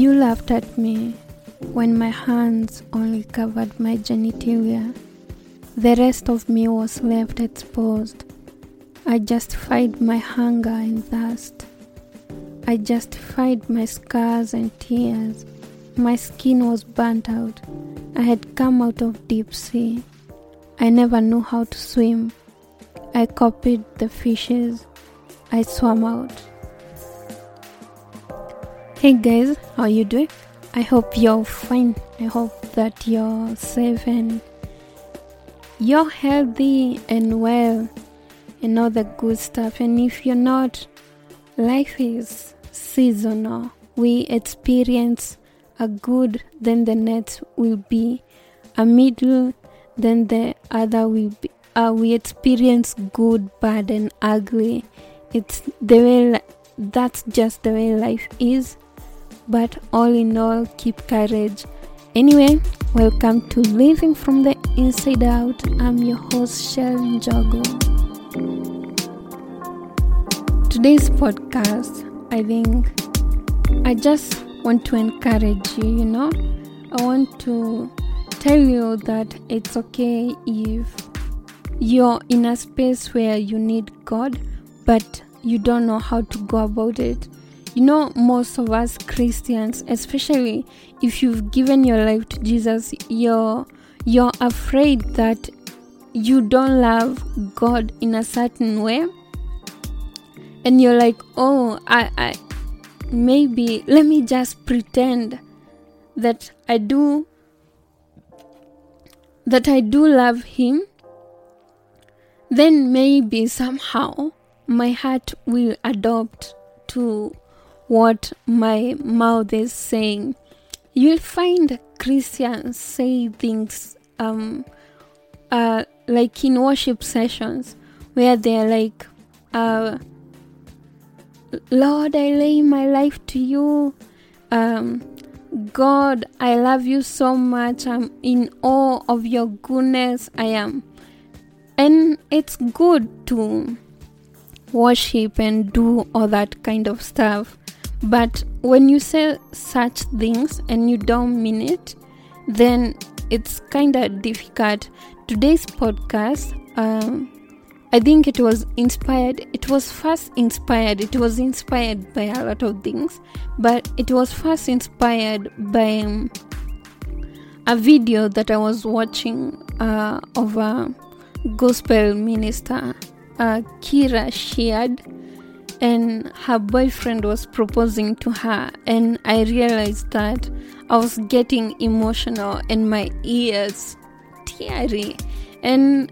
You laughed at me when my hands only covered my genitalia. The rest of me was left exposed. I justified my hunger and thirst. I justified my scars and tears. My skin was burnt out. I had come out of deep sea. I never knew how to swim. I copied the fishes. I swam out. Hey guys, how you doing? I hope you're fine. I hope that you're safe and you're healthy and well and all the good stuff. And if you're not, life is seasonal. We experience a good, then the next will be a middle, then the other will be. Uh, we experience good, bad, and ugly. It's the way. That's just the way life is. But all in all, keep courage. Anyway, welcome to Living from the Inside Out. I'm your host, Shell Njogu. Today's podcast, I think I just want to encourage you, you know. I want to tell you that it's okay if you're in a space where you need God, but you don't know how to go about it. You know, most of us Christians, especially if you've given your life to Jesus, you're you're afraid that you don't love God in a certain way. And you're like, oh, I, I maybe let me just pretend that I do that I do love him. Then maybe somehow my heart will adopt to what my mouth is saying. You'll find Christians say things um, uh, like in worship sessions where they're like, uh, Lord, I lay my life to you. Um, God, I love you so much. I'm in awe of your goodness. I am. And it's good to worship and do all that kind of stuff. But when you say such things and you don't mean it, then it's kind of difficult. Today's podcast, um, I think it was inspired. It was first inspired. It was inspired by a lot of things, but it was first inspired by um, a video that I was watching uh, of a gospel minister, uh, Kierra Sheard and her boyfriend was proposing to her and i realized that i was getting emotional and my ears teary. And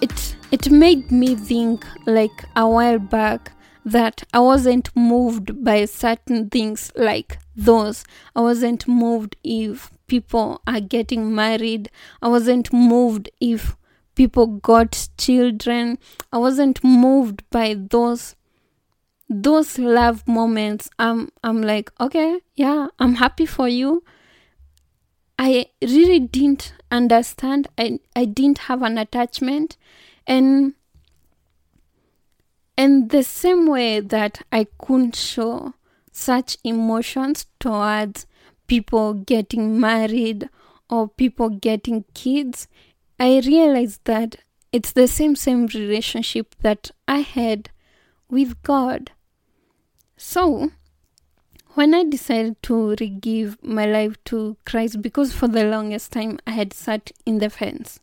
it it made me think like a while back that i wasn't moved by certain things like those. I wasn't moved if people are getting married. I wasn't moved if people got children. I wasn't moved by those those love moments. I'm i'm like okay yeah i'm happy for you. I really didn't understand. I i didn't have an attachment. And and the same way that i couldn't show such emotions towards people getting married or people getting kids I realized that it's the same same relationship that I had with God. So, when I decided to give my life to Christ, because for the longest time I had sat in the fence,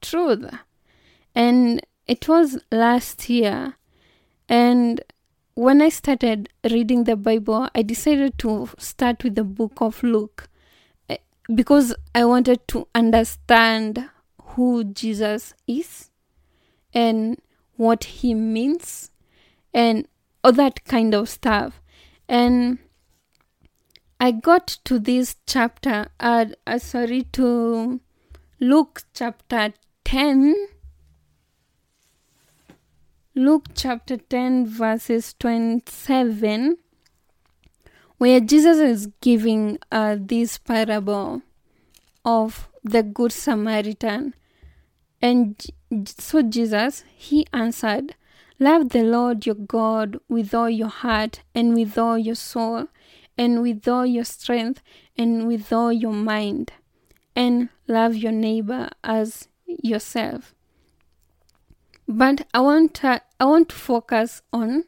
truth, and it was last year, and when I started reading the Bible, I decided to start with the book of Luke because I wanted to understand who Jesus is and what he means and all that kind of stuff. And I got to this chapter, uh, uh, sorry, to Luke chapter 10. Luke chapter 10, verses 27 where Jesus is giving uh, this parable of the Good Samaritan. And so Jesus, he answered, Love the Lord your God with all your heart and with all your soul and with all your strength and with all your mind. And love your neighbor as yourself. But I want I want to focus on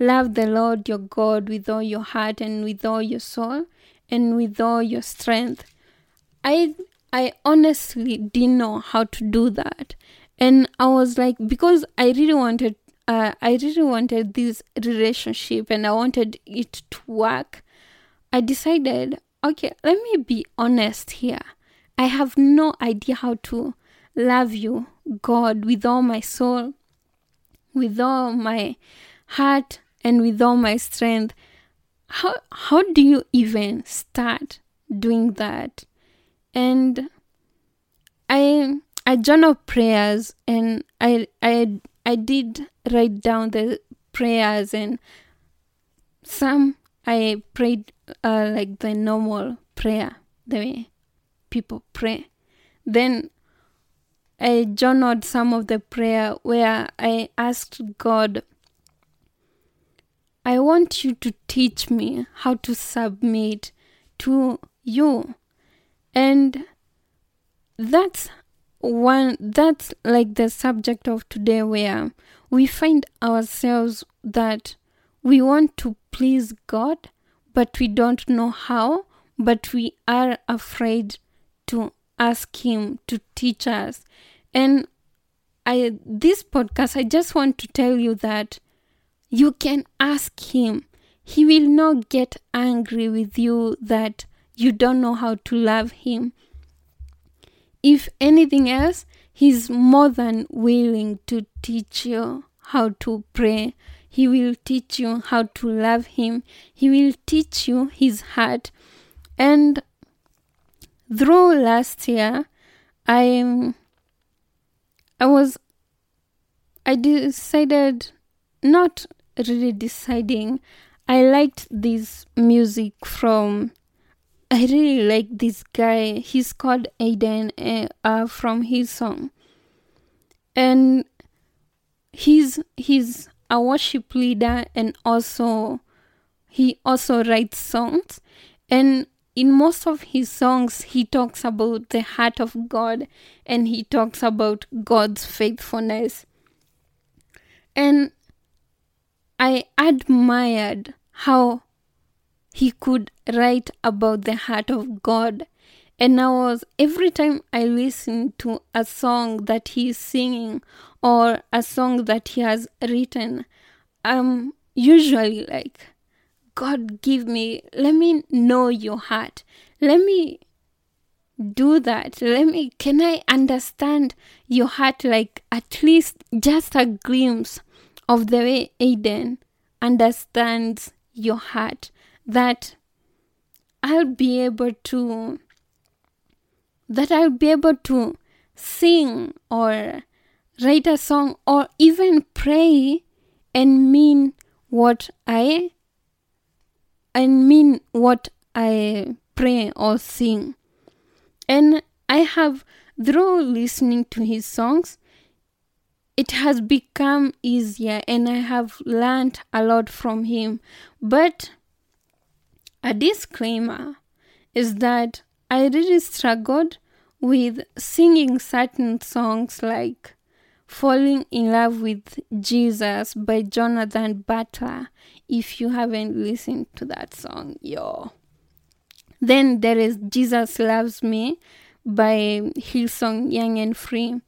love the Lord your God with all your heart and with all your soul and with all your strength. I I honestly didn't know how to do that. And I was like because I really wanted uh, I really wanted this relationship and I wanted it to work. I decided, okay, let me be honest here. I have no idea how to love you, God, with all my soul, with all my heart, and with all my strength. How how do you even start doing that? And I I journal prayers and I I I did write down the prayers and some I prayed uh, like the normal prayer, the way people pray. Then I journaled some of the prayer where I asked God, I want you to teach me how to submit to you. And that's one that's like the subject of today where we find ourselves that we want to please God but we don't know how but we are afraid to ask him to teach us and I this podcast I just want to tell you that you can ask him. He will not get angry with you that you don't know how to love him. If anything else he's more than willing to teach you how to pray. He will teach you how to love him. He will teach you his heart. And through last year i i was i decided not really deciding. I liked this music from i really like this guy. He's called Aodhan uh, uh, from Hillsong and he's he's a worship leader and also he also writes songs. And in most of his songs he talks about the heart of god and he talks about god's faithfulness. And i admired how he could write about the heart of god and i was every time i listened to a song that he is singing or a song that he has written i'm usually like God, give me, let me know your heart. Let me do that. Let me, can I understand your heart like at least just a glimpse of the way Aodhan understands your heart? That I'll be able to, that I'll be able to sing or write a song or even pray and mean what I and mean what I pray or sing. And I have, through listening to his songs, it has become easier and I have learned a lot from him. But a disclaimer is that I really struggled with singing certain songs like Falling in Love with Jesus by Jonathan Butler. If you haven't listened to that song, yo. Then there is Jesus Loves Me by Hillsong Young and Free.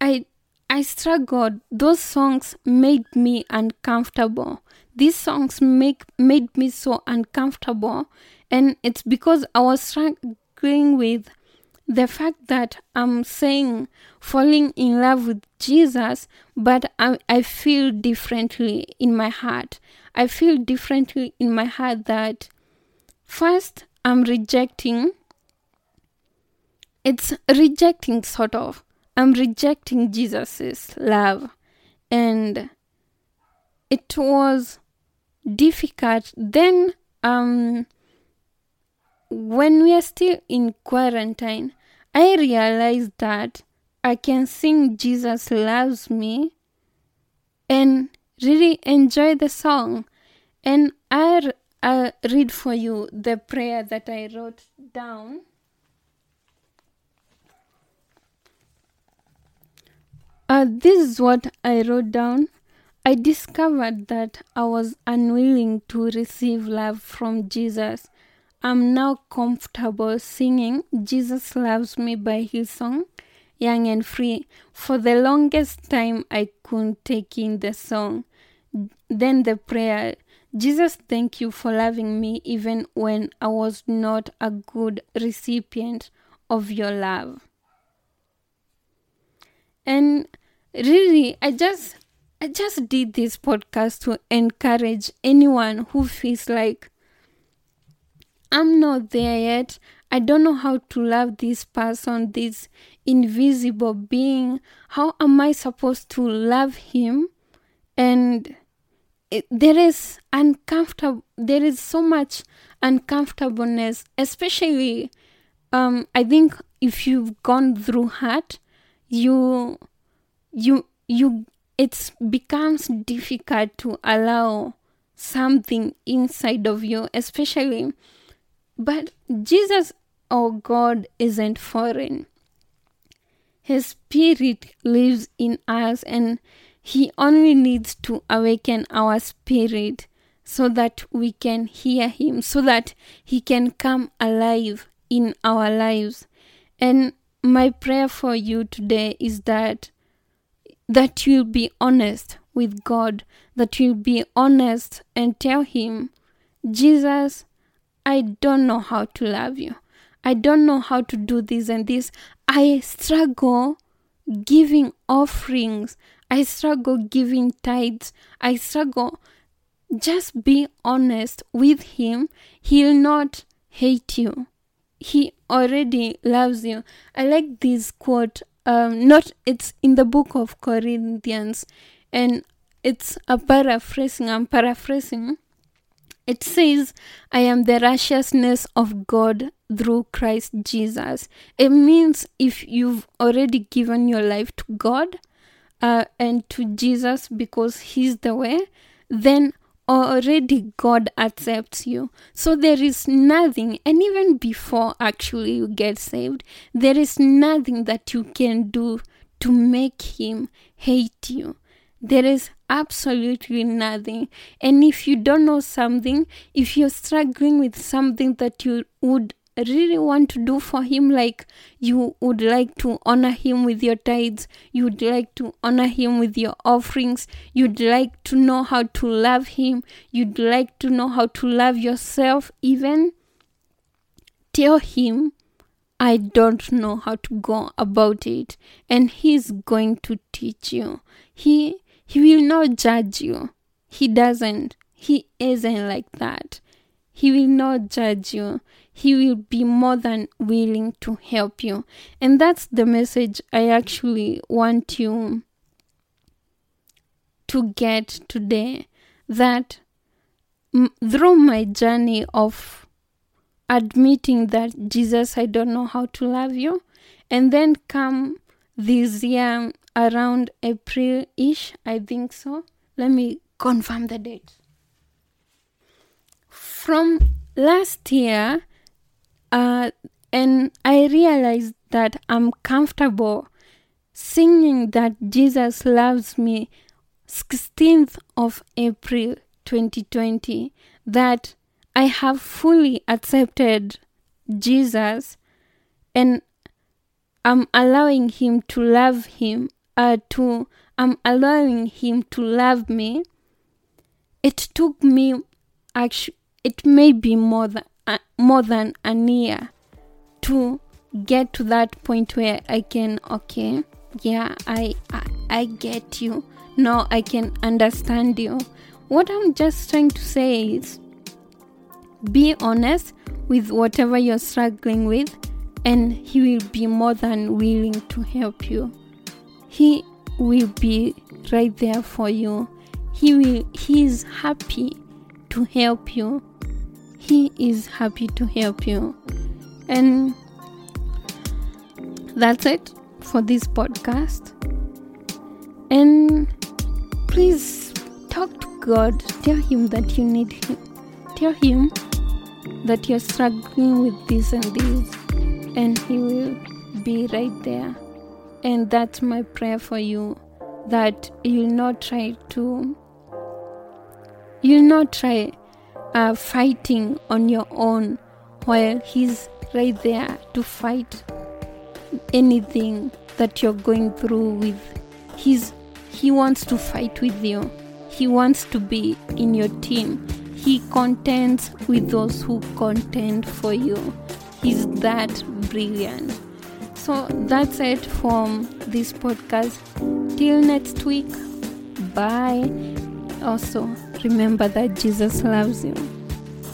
I I struggled. Those songs made me uncomfortable. These songs make made me so uncomfortable, and it's because I was struggling with the fact that I'm saying falling in love with Jesus, but I, I feel differently in my heart. I feel differently in my heart that first I'm rejecting, it's rejecting sort of. I'm rejecting Jesus's love. And it was difficult. Then, um, when we are still in quarantine, I realized that I can sing Jesus Loves Me and really enjoy the song. And I, I'll read for you the prayer that I wrote down. Uh, this is what I wrote down. I discovered that I was unwilling to receive love from Jesus. I'm now comfortable singing Jesus Loves Me by Hillsong, Young and Free. For the longest time, I couldn't take in the song. Then the prayer Jesus, thank you for loving me even when I was not a good recipient of your love. And really, I just I just did this podcast to encourage anyone who feels like I'm not there yet. I don't know how to love this person, this invisible being. How am I supposed to love him? And there is uncomfortable. There is so much uncomfortableness, especially. Um, I think if you've gone through hurt, you, you, you it becomes difficult to allow something inside of you, especially. But Jesus or God isn't foreign. His spirit lives in us, and He only needs to awaken our spirit so that we can hear Him, so that He can come alive in our lives. And my prayer for you today is that that you'll be honest with God, that you'll be honest and tell Him, Jesus, I don't know how to love you. I don't know how to do this and this. I struggle giving offerings. I struggle giving tithes. I struggle. Just be honest with Him. He'll not hate you. He already loves you. I like this quote um, not it's in the book of Corinthians, and it's a paraphrasing. I'm paraphrasing. It says, "I am the righteousness of God through Christ Jesus." It means if you've already given your life to God uh, and to Jesus because He's the way, then already God accepts you. So there is nothing, and even before actually you get saved, there is nothing that you can do to make Him hate you. There is absolutely nothing. And if you don't know something, if you're struggling with something that you would really want to do for him like you would like to honor him with your tithes you'd like to honor him with your offerings you'd like to know how to love him you'd like to know how to love yourself even tell him i don't know how to go about it and he's going to teach you. He he will not judge you. He doesn't. He isn't like that. He will not judge you he will be more than willing to help you. And that's the message I actually want you to get today that m- through my journey of admitting that Jesus, I don't know how to love you, and then come this year around April ish, I think so. Let me confirm the date. From last year, uh, and I realized that I'm comfortable singing that Jesus loves me 16th of April 2020 that I have fully accepted Jesus and I'm allowing him to love him uh, to I'm allowing him to love me. It took me actually it may be more than more than a year to get to that point where I can okay yeah I, I I get you. Now I can understand you. What I'm just trying to say is be honest with whatever you're struggling with and he will be more than willing to help you. He will be right there for you. He will he is happy to help you he is happy to help you. And that's it for this podcast. And please talk to God. Tell Him that you need Him. tell him that you're struggling with this and this, and he will be right there. And that's my prayer for you that you'll not try to, you'll not try uh, fighting on your own while he's right there to fight anything that you're going through with. He's, he wants to fight with you. He wants to be in your team. He contends with those who contend for you. He's that brilliant. So that's it from this podcast. Till next week. Bye. Also, remember that Jesus loves you.